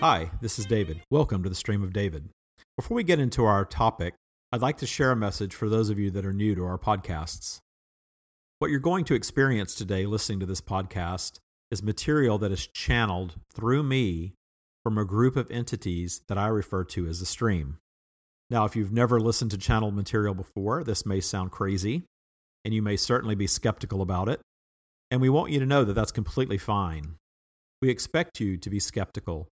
Hi, this is David. Welcome to the Stream of David. Before we get into our topic, I'd like to share a message for those of you that are new to our podcasts. What you're going to experience today listening to this podcast is material that is channeled through me from a group of entities that I refer to as the stream. Now, if you've never listened to channeled material before, this may sound crazy, and you may certainly be skeptical about it. And we want you to know that that's completely fine. We expect you to be skeptical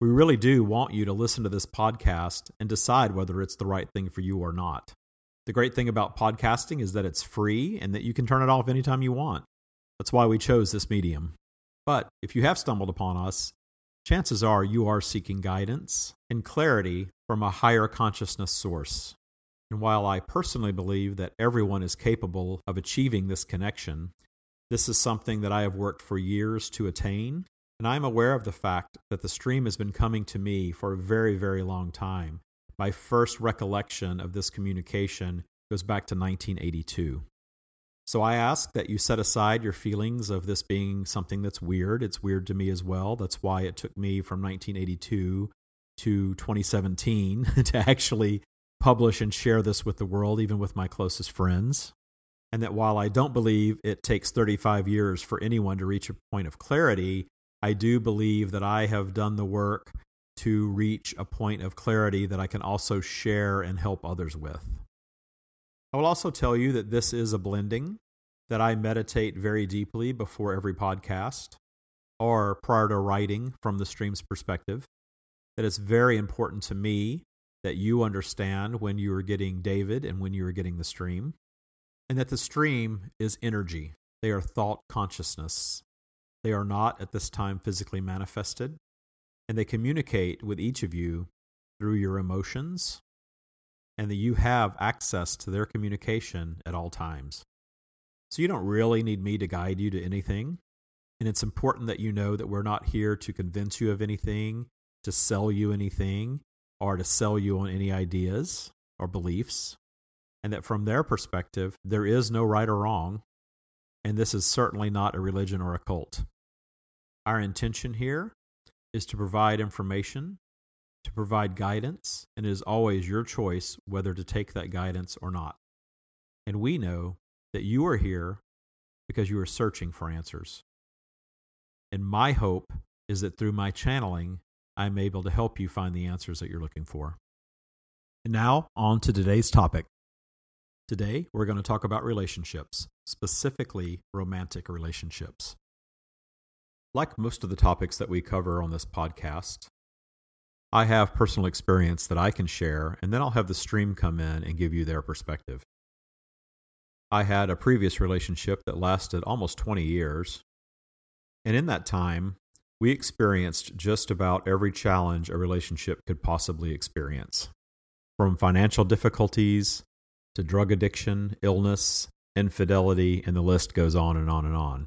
we really do want you to listen to this podcast and decide whether it's the right thing for you or not. The great thing about podcasting is that it's free and that you can turn it off anytime you want. That's why we chose this medium. But if you have stumbled upon us, chances are you are seeking guidance and clarity from a higher consciousness source. And while I personally believe that everyone is capable of achieving this connection, this is something that I have worked for years to attain and I'm aware of the fact that the stream has been coming to me for a very, very long time. My first recollection of this communication goes back to 1982. So I ask that you set aside your feelings of this being something that's weird. It's weird to me as well. That's why it took me from 1982 to 2017 to actually publish and share this with the world, even with my closest friends. And that while I don't believe it takes 35 years for anyone to reach a point of clarity, I do believe that I have done the work to reach a point of clarity that I can also share and help others with. I will also tell you that this is a blending, that I meditate very deeply before every podcast or prior to writing from the stream's perspective, that it's very important to me that you understand when you are getting David and when you are getting the stream, and that the stream is energy. They are thought consciousness. They are not at this time physically manifested, and they communicate with each of you through your emotions, and that you have access to their communication at all times. So you don't really need me to guide you to anything. And it's important that you know that we're not here to convince you of anything, to sell you anything, or to sell you on any ideas or beliefs. And that from their perspective, there is no right or wrong and this is certainly not a religion or a cult. Our intention here is to provide information, to provide guidance, and it is always your choice whether to take that guidance or not. And we know that you are here because you are searching for answers. And my hope is that through my channeling, I'm able to help you find the answers that you're looking for. And now, on to today's topic. Today, we're going to talk about relationships, specifically romantic relationships. Like most of the topics that we cover on this podcast, I have personal experience that I can share, and then I'll have the stream come in and give you their perspective. I had a previous relationship that lasted almost 20 years, and in that time, we experienced just about every challenge a relationship could possibly experience. From financial difficulties to drug addiction, illness, infidelity, and the list goes on and on and on.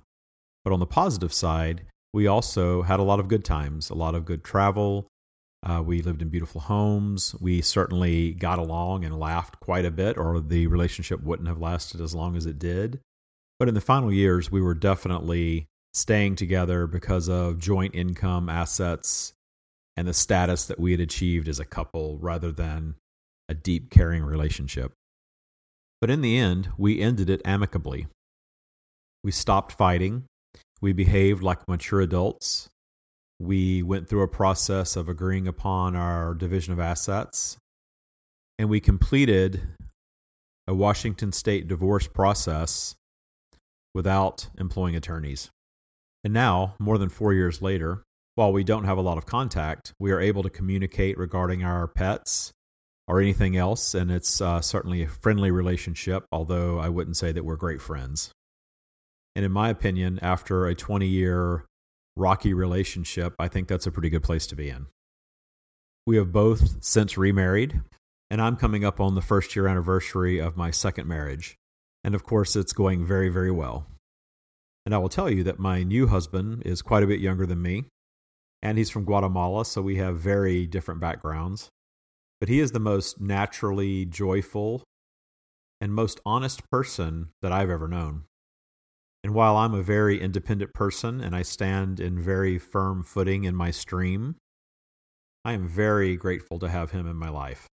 But on the positive side, we also had a lot of good times, a lot of good travel. Uh, we lived in beautiful homes. We certainly got along and laughed quite a bit, or the relationship wouldn't have lasted as long as it did. But in the final years, we were definitely staying together because of joint income, assets, and the status that we had achieved as a couple rather than a deep, caring relationship. But in the end, we ended it amicably. We stopped fighting. We behaved like mature adults. We went through a process of agreeing upon our division of assets. And we completed a Washington state divorce process without employing attorneys. And now, more than four years later, while we don't have a lot of contact, we are able to communicate regarding our pets or anything else. And it's uh, certainly a friendly relationship, although I wouldn't say that we're great friends. And in my opinion, after a 20 year rocky relationship, I think that's a pretty good place to be in. We have both since remarried, and I'm coming up on the first year anniversary of my second marriage. And of course, it's going very, very well. And I will tell you that my new husband is quite a bit younger than me, and he's from Guatemala, so we have very different backgrounds but he is the most naturally joyful and most honest person that I've ever known. And while I'm a very independent person and I stand in very firm footing in my stream, I am very grateful to have him in my life.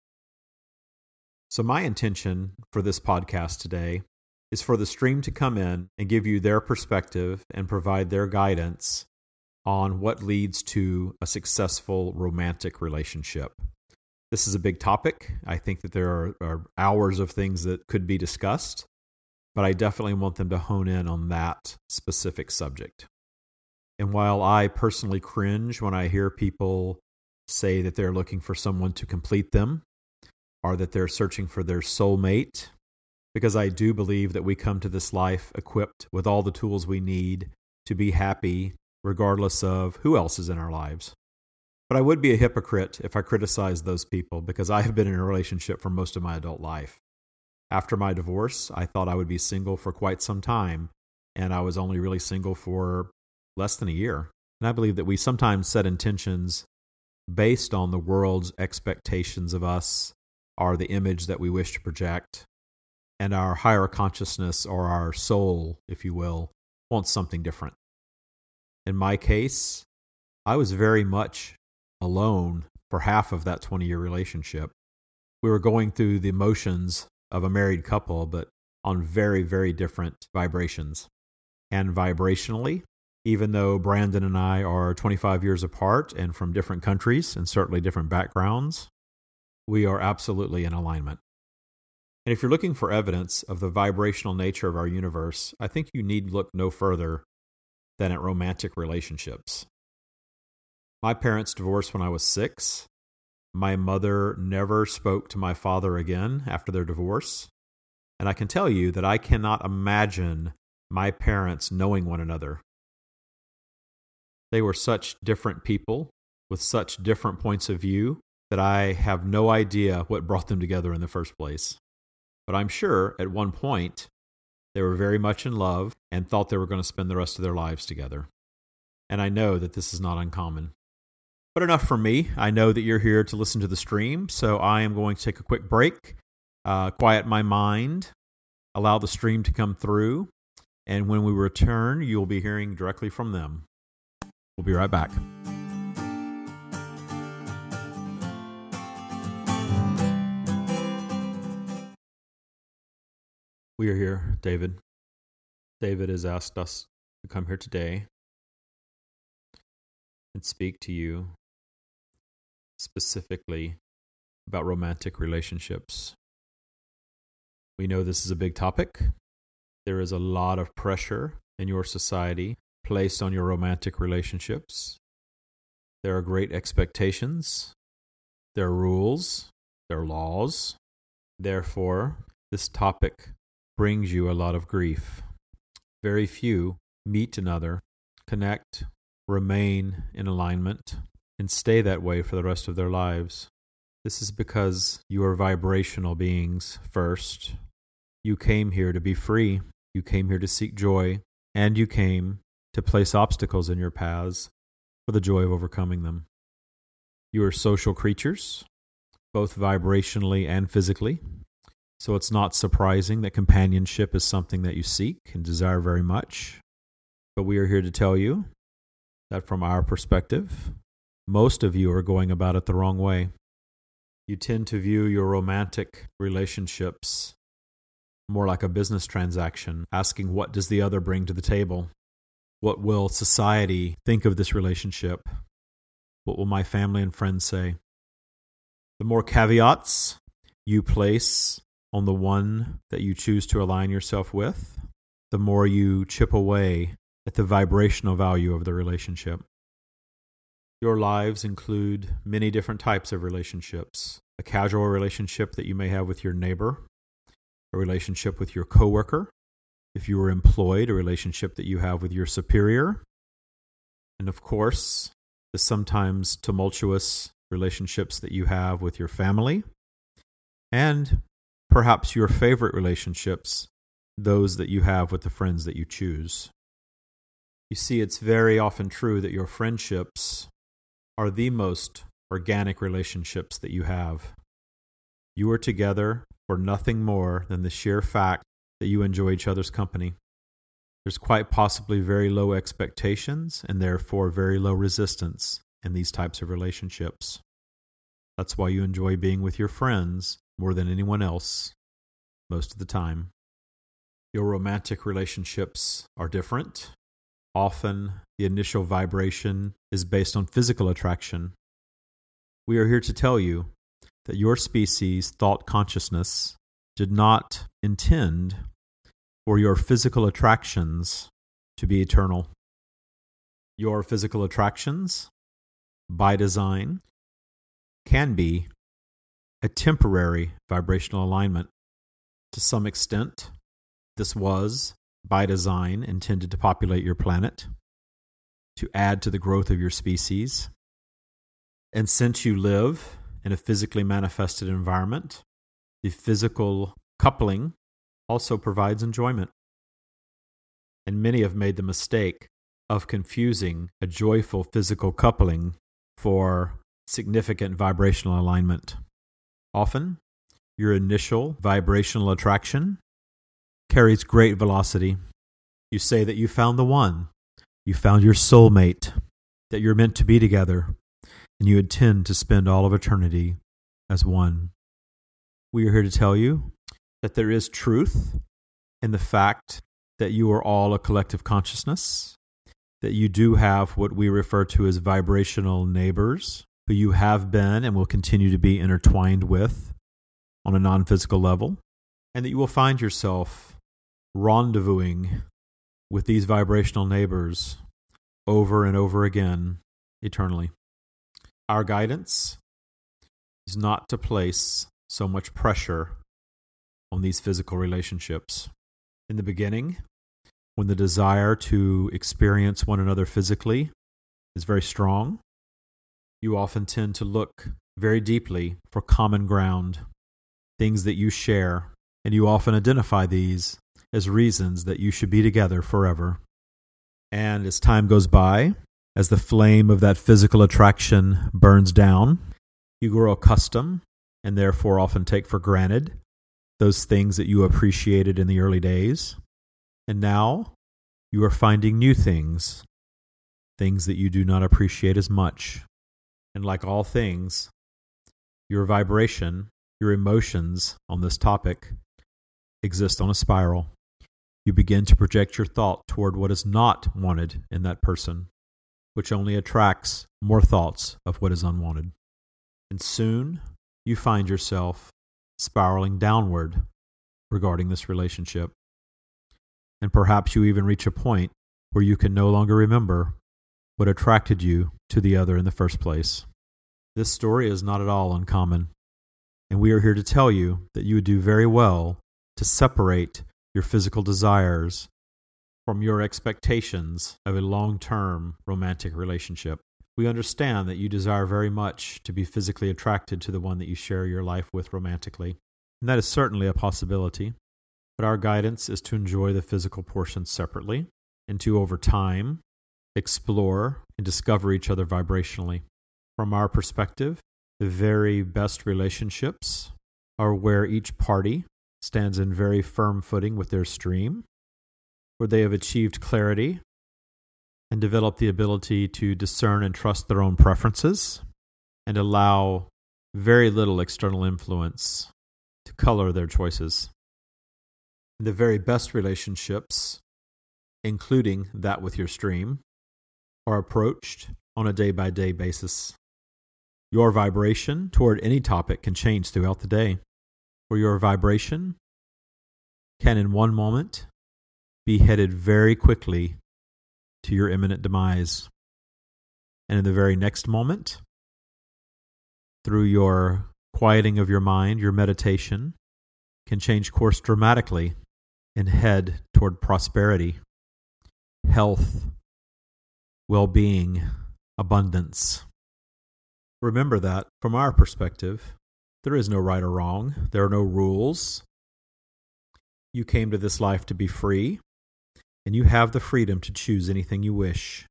So, my intention for this podcast today is for the stream to come in and give you their perspective and provide their guidance on what leads to a successful romantic relationship. This is a big topic. I think that there are, are, hours of things that could be discussed, but I definitely want them to hone in on that specific subject. And while I personally cringe when I hear people say that they're looking for someone to complete them or that they're searching for their soulmate, because I do believe that we come to this life equipped with all the tools we need to be happy regardless of who else is in our lives. But I would be a hypocrite if I criticized those people because I have been in a relationship for most of my adult life. After my divorce, I thought I would be single for quite some time, and I was only really single for less than a year. And I believe that we sometimes set intentions based on the world's expectations of us or the image that we wish to project. And our higher consciousness or our soul, if you will, wants something different. In my case, I was very much alone for half of that 20 year relationship. We were going through the motions of a married couple, but on very, very different vibrations. And vibrationally, even though Brandon and I are 25 years apart and from different countries and certainly different backgrounds, we are absolutely in alignment. And if you're looking for evidence of the vibrational nature of our universe, I think you need look no further than at romantic relationships. My parents divorced when I was six. My mother never spoke to my father again after their divorce. And I can tell you that I cannot imagine my parents knowing one another. They were such different people with such different points of view that I have no idea what brought them together in the first place. But I'm sure at one point they were very much in love and thought they were going to spend the rest of their lives together. And I know that this is not uncommon. But enough for me. I know that you're here to listen to the stream, so I am going to take a quick break, uh, quiet my mind, allow the stream to come through, and when we return, you'll be hearing directly from them. We'll be right back. We are here, David. David has asked us to come here today and speak to you specifically about romantic relationships. We know this is a big topic. There is a lot of pressure in your society placed on your romantic relationships. There are great expectations, there are rules, there are laws. Therefore, this topic brings you a lot of grief. Very few meet another, connect, remain in alignment, and stay that way for the rest of their lives. This is because you are vibrational beings first. You came here to be free. You came here to seek joy. And you came to place obstacles in your paths for the joy of overcoming them. You are social creatures, both vibrationally and physically. So it's not surprising that companionship is something that you seek and desire very much. But we are here to tell you that from our perspective, most of you are going about it the wrong way. You tend to view your romantic relationships more like a business transaction, asking what does the other bring to the table? What will society think of this relationship? What will my family and friends say? The more caveats you place on the one that you choose to align yourself with, the more you chip away at the vibrational value of the relationship. Your lives include many different types of relationships a casual relationship that you may have with your neighbor, a relationship with your coworker, if you are employed, a relationship that you have with your superior, and of course, the sometimes tumultuous relationships that you have with your family, and perhaps your favorite relationships, those that you have with the friends that you choose. You see, it's very often true that your friendships are the most organic relationships that you have. You are together for nothing more than the sheer fact that you enjoy each other's company. There's quite possibly very low expectations and therefore very low resistance in these types of relationships. That's why you enjoy being with your friends more than anyone else most of the time. Your romantic relationships are different. Often, the initial vibration is based on physical attraction. We are here to tell you that your species' thought consciousness did not intend for your physical attractions to be eternal. Your physical attractions, by design, can be a temporary vibrational alignment. To some extent, this was, by design, intended to populate your planet, to add to the growth of your species. And since you live in a physically manifested environment, the physical coupling also provides enjoyment. And many have made the mistake of confusing a joyful physical coupling for significant vibrational alignment. Often, your initial vibrational attraction carries great velocity. You say that you found the one, you found your soulmate, that you're meant to be together, and you intend to spend all of eternity as one. We are here to tell you that there is truth in the fact that you are all a collective consciousness, that you do have what we refer to as vibrational neighbors who you have been and will continue to be intertwined with on a non physical level, and that you will find yourself rendezvousing with these vibrational neighbors over and over again eternally. Our guidance is not to place so much pressure on these physical relationships. In the beginning, when the desire to experience one another physically is very strong, you often tend to look very deeply for common ground, things that you share, and you often identify these as reasons that you should be together forever. And as time goes by, as the flame of that physical attraction burns down, you grow accustomed and therefore often take for granted those things that you appreciated in the early days. And now you are finding new things, things that you do not appreciate as much. And like all things, your vibration, your emotions on this topic exist on a spiral. You begin to project your thought toward what is not wanted in that person, which only attracts more thoughts of what is unwanted. And soon you find yourself spiraling downward regarding this relationship. And perhaps you even reach a point where you can no longer remember what attracted you to the other in the first place. This story is not at all uncommon, and we are here to tell you that you would do very well to separate your physical desires from your expectations of a long term romantic relationship. We understand that you desire very much to be physically attracted to the one that you share your life with romantically, and that is certainly a possibility. But our guidance is to enjoy the physical portions separately and to, over time, explore and discover each other vibrationally. From our perspective, the very best relationships are where each party stands in very firm footing with their stream, where they have achieved clarity and developed the ability to discern and trust their own preferences and allow very little external influence to color their choices. The very best relationships, including that with your stream, are approached on a day by day basis. Your vibration toward any topic can change throughout the day where your vibration can, in one moment, be headed very quickly to your imminent demise. And in the very next moment, through your quieting of your mind, your meditation can change course dramatically and head toward prosperity, health, well being, abundance. Remember that from our perspective, there is no right or wrong. There are no rules. You came to this life to be free, and you have the freedom to choose anything you wish.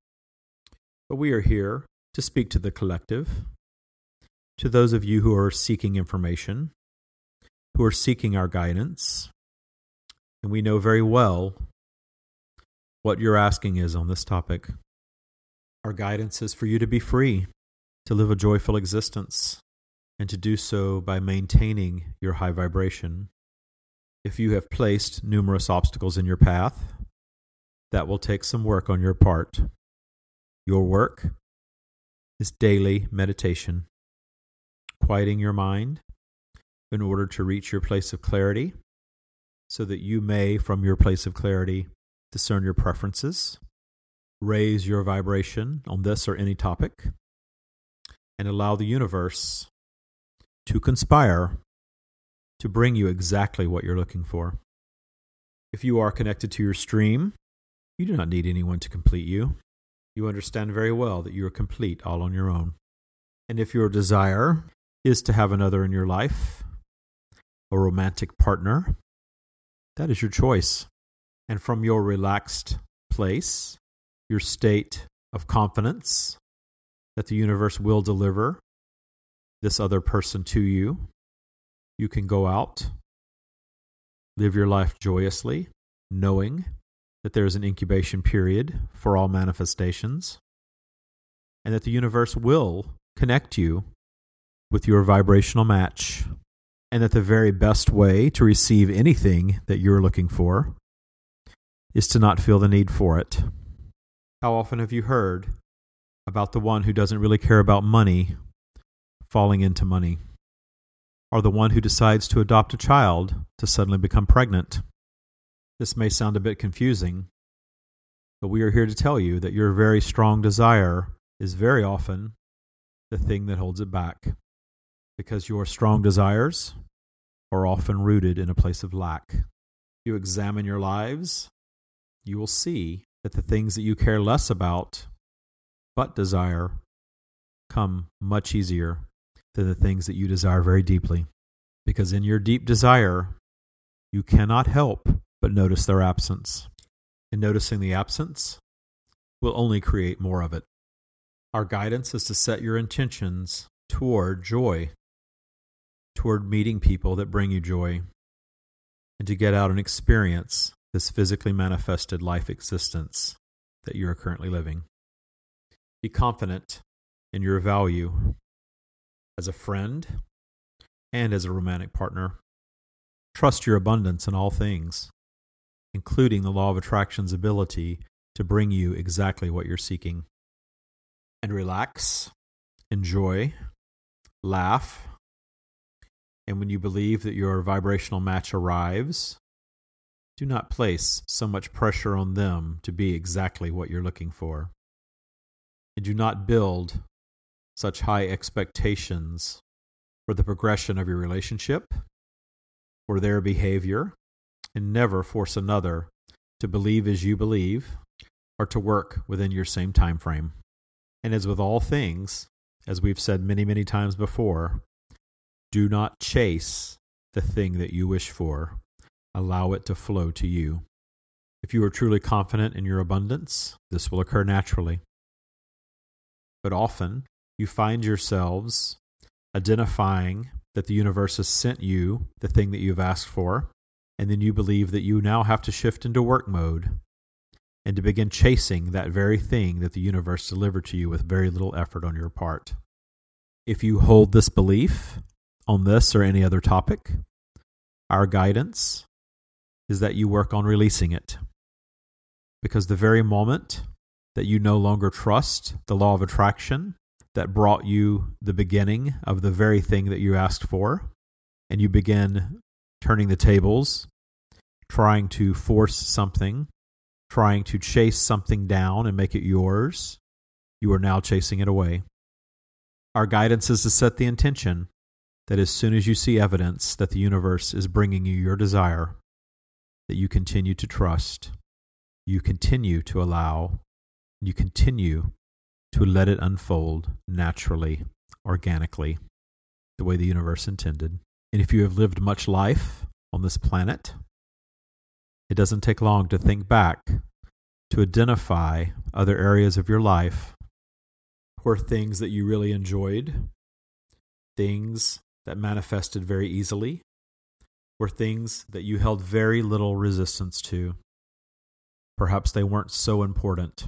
But we are here to speak to the collective, to those of you who are seeking information, who are seeking our guidance, and we know very well what your asking is on this topic. Our guidance is for you to be free, to live a joyful existence, and to do so by maintaining your high vibration. If you have placed numerous obstacles in your path, that will take some work on your part. Your work is daily meditation, quieting your mind in order to reach your place of clarity so that you may, from your place of clarity, discern your preferences, raise your vibration on this or any topic, and allow the universe to conspire to bring you exactly what you're looking for. If you are connected to your stream, you do not need anyone to complete you. You understand very well that you are complete all on your own. And if your desire is to have another in your life, a romantic partner, that is your choice. And from your relaxed place, your state of confidence that the universe will deliver this other person to you, you can go out, live your life joyously, knowing that there is an incubation period for all manifestations, and that the universe will connect you with your vibrational match and that the very best way to receive anything that you're looking for is to not feel the need for it. How often have you heard about the one who doesn't really care about money falling into money? Or the one who decides to adopt a child to suddenly become pregnant? This may sound a bit confusing, but we are here to tell you that your very strong desire is very often the thing that holds it back. Because your strong desires are often rooted in a place of lack. If you examine your lives, you will see that the things that you care less about but desire come much easier than the things that you desire very deeply. Because in your deep desire, you cannot help but notice their absence. And noticing the absence will only create more of it. Our guidance is to set your intentions toward joy toward meeting people that bring you joy and to get out and experience this physically manifested life existence that you are currently living. Be confident in your value as a friend and as a romantic partner. Trust your abundance in all things, including the law of attraction's ability to bring you exactly what you're seeking. And relax, enjoy, laugh, and when you believe that your vibrational match arrives, do not place so much pressure on them to be exactly what you're looking for. And do not build such high expectations for the progression of your relationship or their behavior, and never force another to believe as you believe or to work within your same time frame. And as with all things, as we've said many, many times before, do not chase the thing that you wish for. Allow it to flow to you. If you are truly confident in your abundance, this will occur naturally. But often, you find yourselves identifying that the universe has sent you the thing that you've asked for, and then you believe that you now have to shift into work mode and to begin chasing that very thing that the universe delivered to you with very little effort on your part. If you hold this belief, on this or any other topic, our guidance is that you work on releasing it. Because the very moment that you no longer trust the law of attraction that brought you the beginning of the very thing that you asked for, and you begin turning the tables, trying to force something, trying to chase something down and make it yours, you are now chasing it away. Our guidance is to set the intention that as soon as you see evidence that the universe is bringing you your desire, that you continue to trust, you continue to allow, you continue to let it unfold naturally, organically, the way the universe intended. And if you have lived much life on this planet, it doesn't take long to think back to identify other areas of your life where things that you really enjoyed, things that manifested very easily were things that you held very little resistance to. Perhaps they weren't so important.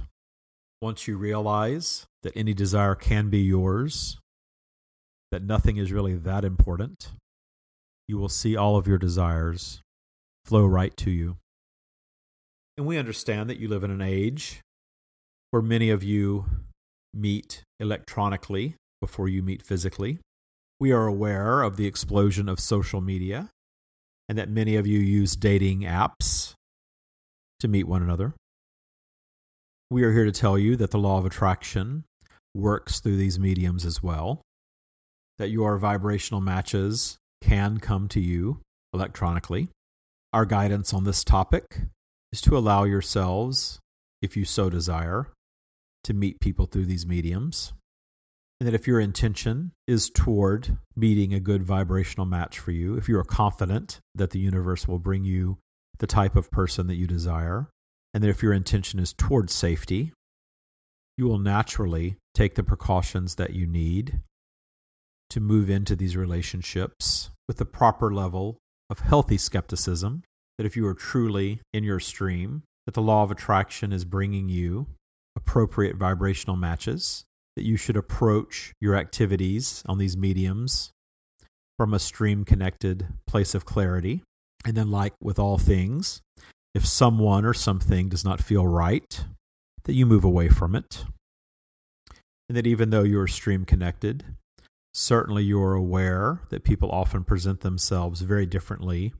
Once you realize that any desire can be yours, that nothing is really that important, you will see all of your desires flow right to you. And we understand that you live in an age where many of you meet electronically before you meet physically. We are aware of the explosion of social media and that many of you use dating apps to meet one another. We are here to tell you that the law of attraction works through these mediums as well, that your vibrational matches can come to you electronically. Our guidance on this topic is to allow yourselves, if you so desire, to meet people through these mediums. And that if your intention is toward meeting a good vibrational match for you, if you are confident that the universe will bring you the type of person that you desire, and that if your intention is towards safety, you will naturally take the precautions that you need to move into these relationships with the proper level of healthy skepticism. That if you are truly in your stream, that the law of attraction is bringing you appropriate vibrational matches, that you should approach your activities on these mediums from a stream connected place of clarity. And then, like with all things, if someone or something does not feel right, that you move away from it. And that even though you're stream connected, certainly you're aware that people often present themselves very differently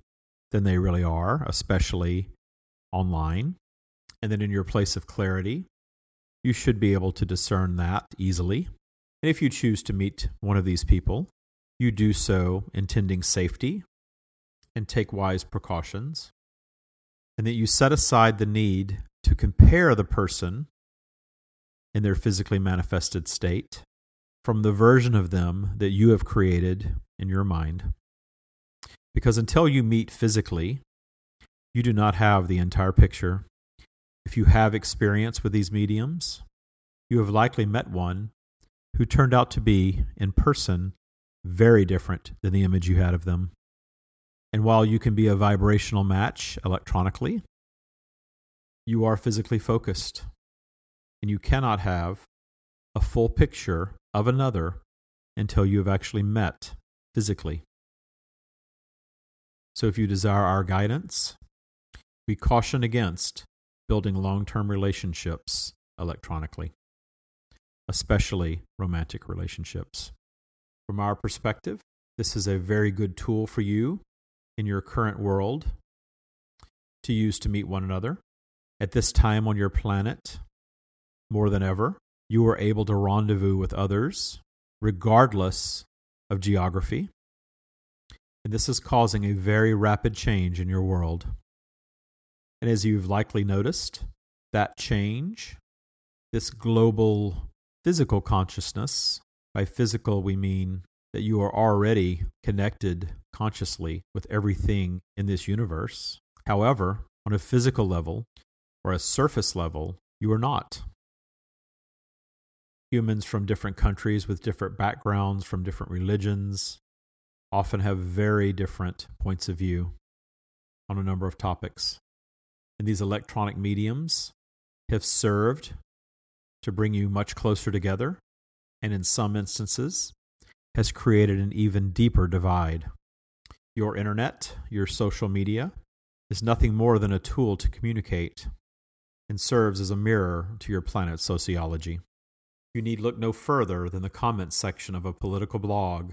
than they really are, especially online. And then in your place of clarity, you should be able to discern that easily. And if you choose to meet one of these people, you do so intending safety and take wise precautions. And that you set aside the need to compare the person in their physically manifested state from the version of them that you have created in your mind. Because until you meet physically, you do not have the entire picture if you have experience with these mediums, you have likely met one who turned out to be, in person, very different than the image you had of them. And while you can be a vibrational match electronically, you are physically focused. And you cannot have a full picture of another until you have actually met physically. So if you desire our guidance, we caution against building long term relationships electronically, especially romantic relationships. From our perspective, this is a very good tool for you in your current world to use to meet one another. At this time on your planet, more than ever, you are able to rendezvous with others regardless of geography. And this is causing a very rapid change in your world. And as you've likely noticed, that change, this global physical consciousness, by physical we mean that you are already connected consciously with everything in this universe. However, on a physical level or a surface level, you are not. Humans from different countries with different backgrounds, from different religions, often have very different points of view on a number of topics and these electronic mediums have served to bring you much closer together, and in some instances, has created an even deeper divide. Your internet, your social media, is nothing more than a tool to communicate and serves as a mirror to your planet's sociology. You need look no further than the comments section of a political blog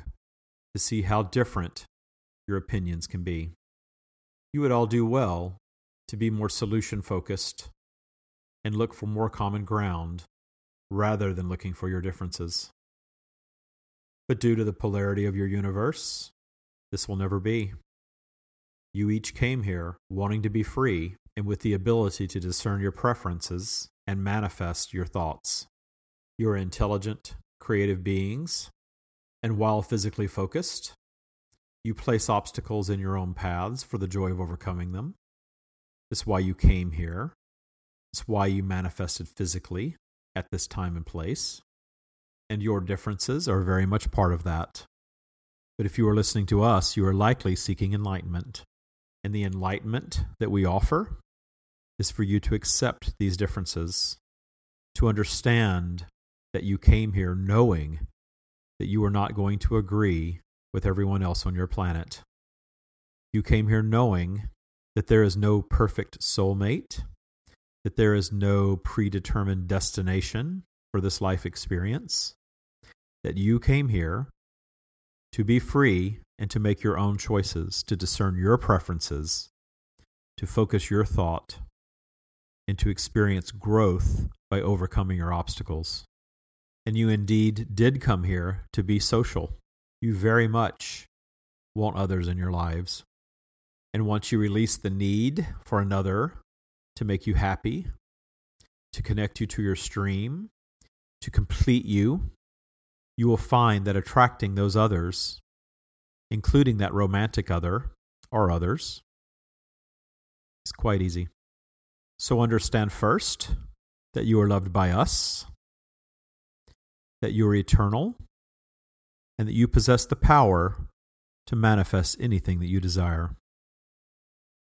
to see how different your opinions can be. You would all do well to be more solution focused and look for more common ground rather than looking for your differences. But due to the polarity of your universe, this will never be. You each came here wanting to be free and with the ability to discern your preferences and manifest your thoughts. You are intelligent, creative beings, and while physically focused, you place obstacles in your own paths for the joy of overcoming them. It's why you came here. It's why you manifested physically at this time and place. And your differences are very much part of that. But if you are listening to us, you are likely seeking enlightenment. And the enlightenment that we offer is for you to accept these differences, to understand that you came here knowing that you are not going to agree with everyone else on your planet. You came here knowing that there is no perfect soulmate, that there is no predetermined destination for this life experience, that you came here to be free and to make your own choices, to discern your preferences, to focus your thought, and to experience growth by overcoming your obstacles. And you indeed did come here to be social. You very much want others in your lives. And once you release the need for another to make you happy, to connect you to your stream, to complete you, you will find that attracting those others, including that romantic other or others, is quite easy. So understand first that you are loved by us, that you are eternal, and that you possess the power to manifest anything that you desire.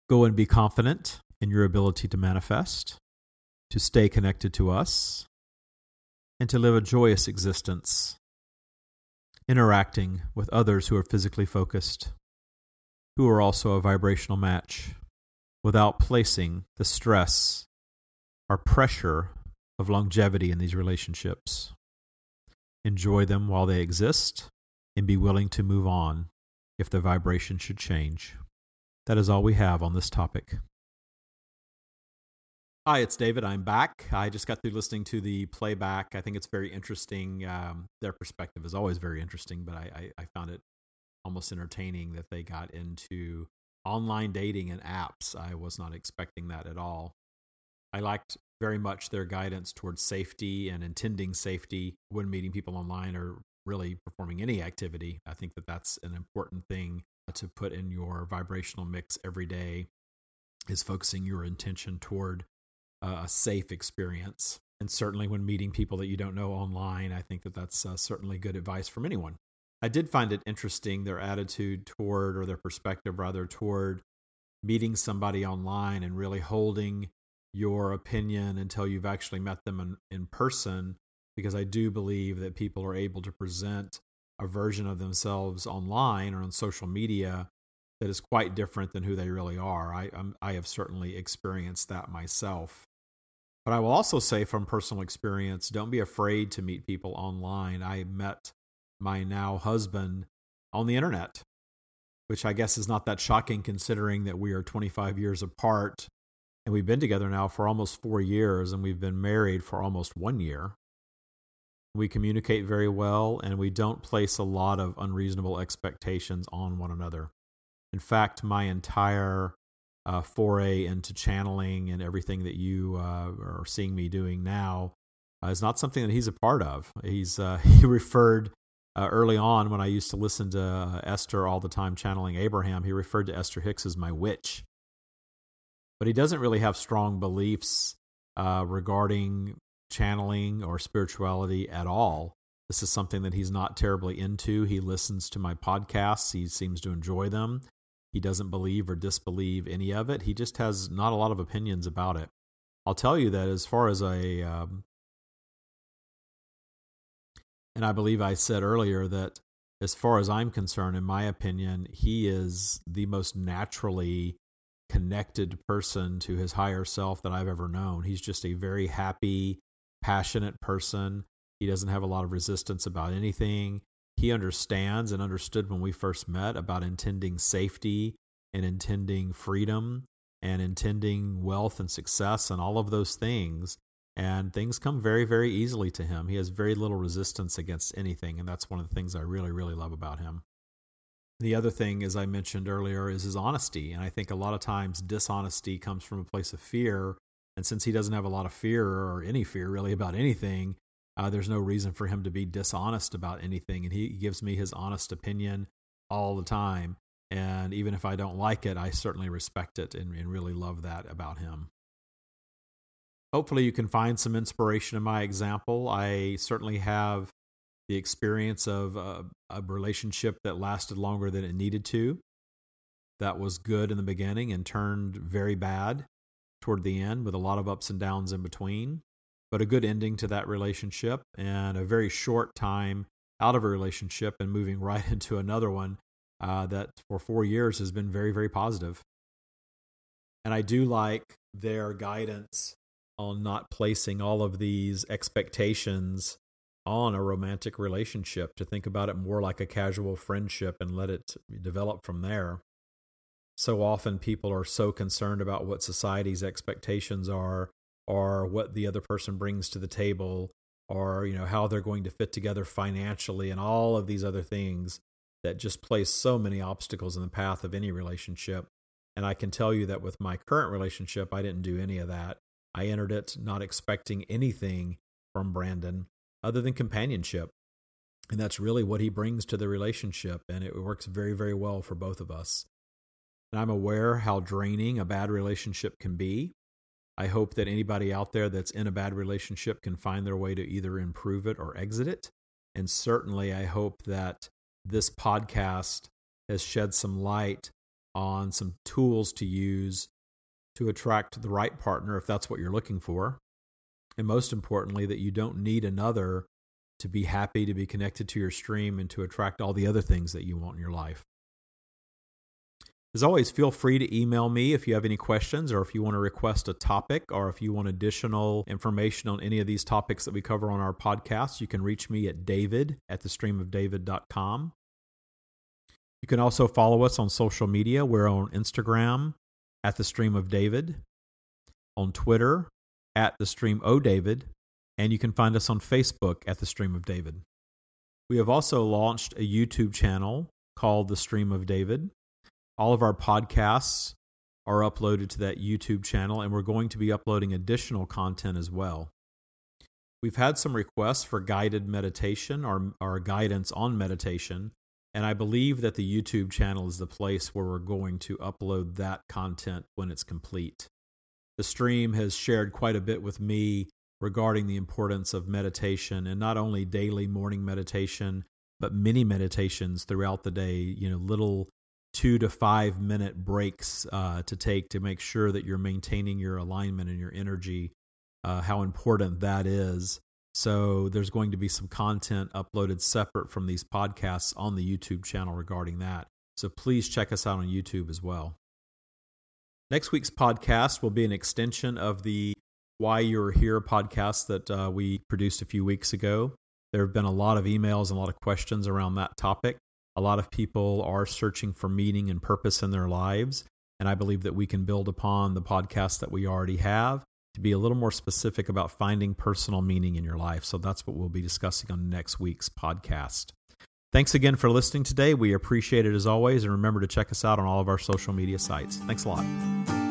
Go and be confident in your ability to manifest, to stay connected to us, and to live a joyous existence, interacting with others who are physically focused, who are also a vibrational match, without placing the stress or pressure of longevity in these relationships. Enjoy them while they exist and be willing to move on if the vibration should change. That is all we have on this topic. Hi, it's David. I'm back. I just got through listening to the playback. I think it's very interesting. Um, their perspective is always very interesting, but I, I, I found it almost entertaining that they got into online dating and apps. I was not expecting that at all. I liked very much their guidance towards safety and intending safety when meeting people online or really performing any activity. I think that that's an important thing to put in your vibrational mix every day is focusing your intention toward a safe experience. And certainly when meeting people that you don't know online, I think that that's uh, certainly good advice from anyone. I did find it interesting their attitude toward, or their perspective rather, toward meeting somebody online and really holding your opinion until you've actually met them in, in person. Because I do believe that people are able to present a version of themselves online or on social media that is quite different than who they really are. I I'm, i have certainly experienced that myself. But I will also say from personal experience, don't be afraid to meet people online. I met my now husband on the internet, which I guess is not that shocking considering that we are 25 years apart and we've been together now for almost 4 years and we've been married for almost 1 year. We communicate very well and we don't place a lot of unreasonable expectations on one another. In fact, my entire uh, foray into channeling and everything that you uh, are seeing me doing now uh, is not something that he's a part of. He's uh, he referred early on when I used to listen to Esther all the time channeling Abraham. He referred to Esther Hicks as my witch, but he doesn't really have strong beliefs regarding channeling or spirituality at all. This is something that he's not terribly into. He listens to my podcasts, he seems to enjoy them. He doesn't believe or disbelieve any of it. He just has not a lot of opinions about it. I'll tell you that as far as a, um, and I believe I said earlier that as far as I'm concerned, in my opinion, he is the most naturally connected person to his higher self that I've ever known. He's just a very happy, passionate person. He doesn't have a lot of resistance about anything. He understands and understood when we first met about intending safety and intending freedom and intending wealth and success and all of those things. And things come very, very easily to him. He has very little resistance against anything. And that's one of the things I really, really love about him. The other thing, as I mentioned earlier, is his honesty. And I think a lot of times dishonesty comes from a place of fear and since he doesn't have a lot of fear or any fear really about anything, uh, there's no reason for him to be dishonest about anything. And he gives me his honest opinion all the time. And even if I don't like it, I certainly respect it and, and really love that about him. Hopefully, you can find some inspiration in my example. I certainly have the experience of a, a relationship that lasted longer than it needed to. That was good in the beginning and turned very bad toward the end with a lot of ups and downs in between, but a good ending to that relationship and a very short time out of a relationship and moving right into another one uh, that for four years has been very, very positive. And I do like their guidance on not placing all of these expectations on a romantic relationship, to think about it more like a casual friendship and let it develop from there. So often people are so concerned about what society's expectations are or what the other person brings to the table or you know how they're going to fit together financially and all of these other things that just place so many obstacles in the path of any relationship. And i can tell you that with my current relationship i didn't do any of that. I entered it not expecting anything from brandon other than companionship. And that's really what he brings to the relationship and it works very very well for both of us. And i'm aware how draining a bad relationship can be I hope that anybody out there that's in a bad relationship can find their way to either improve it or exit it. And certainly, I hope that this podcast has shed some light on some tools to use to attract the right partner if that's what you're looking for. And most importantly, that you don't need another to be happy to be connected to your stream and to attract all the other things that you want in your life. As always, feel free to email me if you have any questions or if you want to request a topic or if you want additional information on any of these topics that we cover on our podcast. You can reach me at david at thestreamofdavid.com. You can also follow us on social media. We're on Instagram at the Stream of David, on Twitter at the Stream O David, and you can find us on Facebook at the Stream of David. We have also launched a YouTube channel called the Stream of David. All of our podcasts are uploaded to that YouTube channel, and we're going to be uploading additional content as well. We've had some requests for guided meditation or, or guidance on meditation, and I believe that the YouTube channel is the place where we're going to upload that content when it's complete. The stream has shared quite a bit with me regarding the importance of meditation and not only daily morning meditation, but many meditations throughout the day, you know, little two to five minute breaks uh, to take to make sure that you're maintaining your alignment and your energy, uh, how important that is. So, there's going to be some content uploaded separate from these podcasts on the YouTube channel regarding that. So, please check us out on YouTube as well. Next week's podcast will be an extension of the Why You're Here podcast that uh, we produced a few weeks ago. There have been a lot of emails and a lot of questions around that topic. A lot of people are searching for meaning and purpose in their lives. And I believe that we can build upon the podcast that we already have to be a little more specific about finding personal meaning in your life. So that's what we'll be discussing on next week's podcast. Thanks again for listening today. We appreciate it as always. And remember to check us out on all of our social media sites. Thanks a lot.